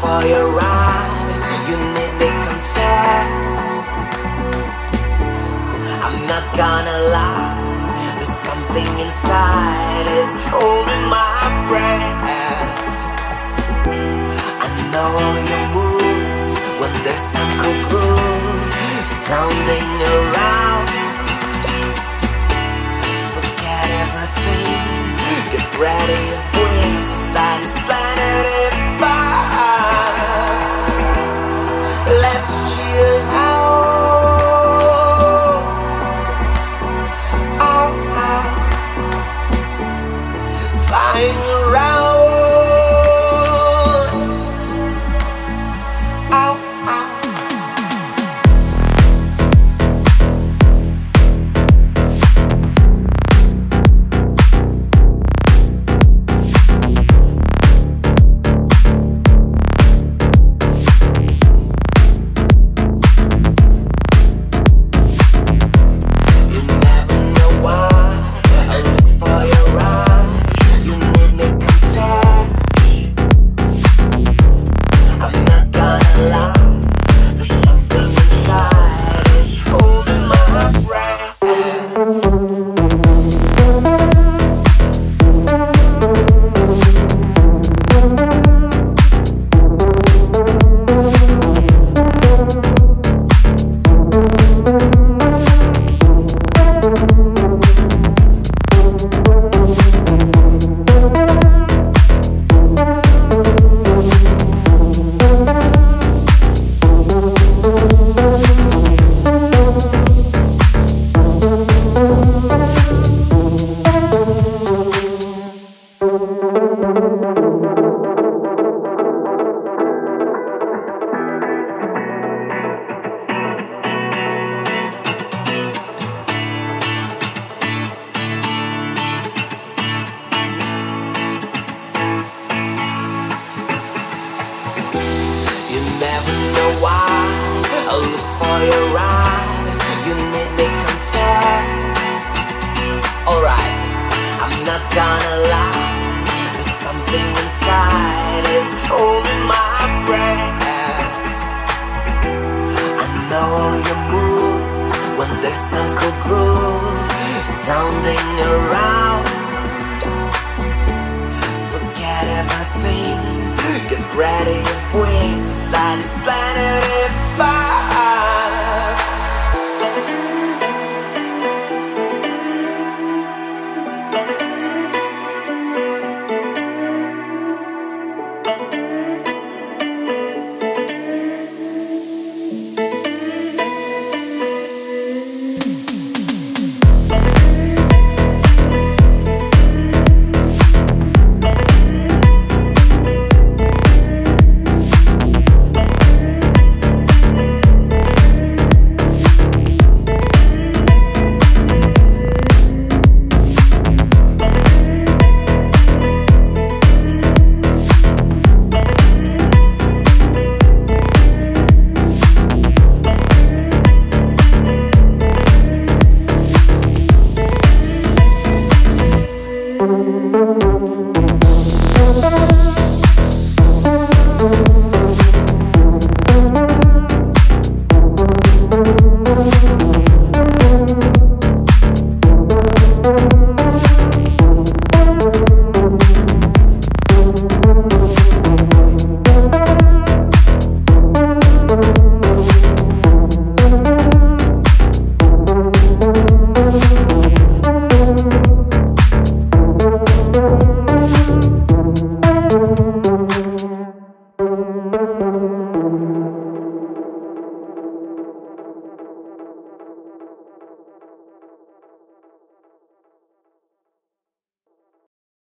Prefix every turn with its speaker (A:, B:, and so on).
A: for your eyes. You need me confess. I'm not gonna lie. There's something inside is holding my breath. I know your moves when there's some cool groove sounding for your eyes. You need me confess. Alright, I'm not gonna lie. There's something inside is holding my breath. I know your moves when there's some cool groove sounding around. Forget everything. Get ready if we Thank you.